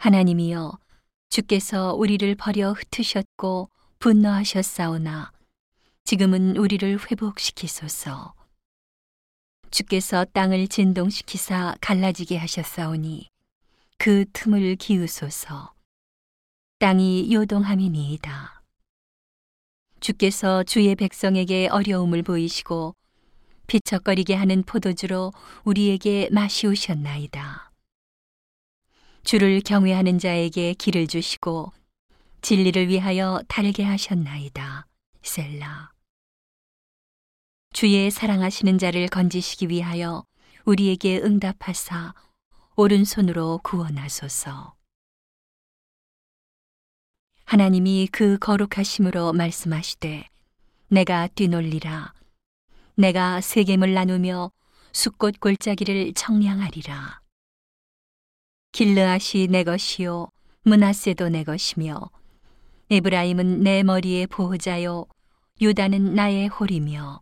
하나님이여 주께서 우리를 버려 흩으셨고 분노하셨사오나 지금은 우리를 회복시키소서. 주께서 땅을 진동시키사 갈라지게 하셨사오니 그 틈을 기우소서. 땅이 요동함이니이다. 주께서 주의 백성에게 어려움을 보이시고 비척거리게 하는 포도주로 우리에게 마시우셨나이다. 주를 경외하는 자에게 길을 주시고 진리를 위하여 달게 하셨나이다. 셀라. 주의 사랑하시는 자를 건지시기 위하여 우리에게 응답하사 오른손으로 구원하소서. 하나님이 그 거룩하심으로 말씀하시되 내가 뛰놀리라 내가 세겜을 나누며 숫꽃 골짜기를 청량하리라 길르앗이 내 것이요 문하세도 내 것이며 에브라임은 내 머리의 보호자요 유다는 나의 홀이며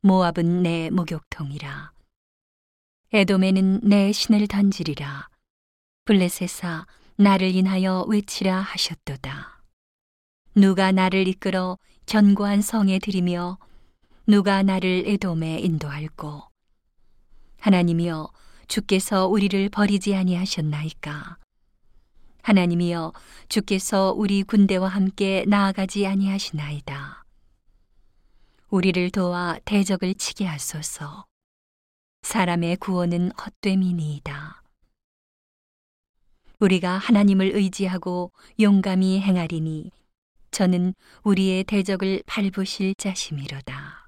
모압은 내 목욕통이라. 에돔에는 내 신을 던지리라. 블레셋아 나를 인하여 외치라 하셨도다. 누가 나를 이끌어 견고한 성에 들이며 누가 나를 에돔에 인도할꼬? 하나님이여 주께서 우리를 버리지 아니하셨나이까? 하나님이여 주께서 우리 군대와 함께 나아가지 아니하시나이다. 우리를 도와 대적을 치게 하소서. 사람의 구원은 헛됨이니이다. 우리가 하나님을 의지하고 용감히 행하리니 저는 우리의 대적을 밟으실 자심이로다.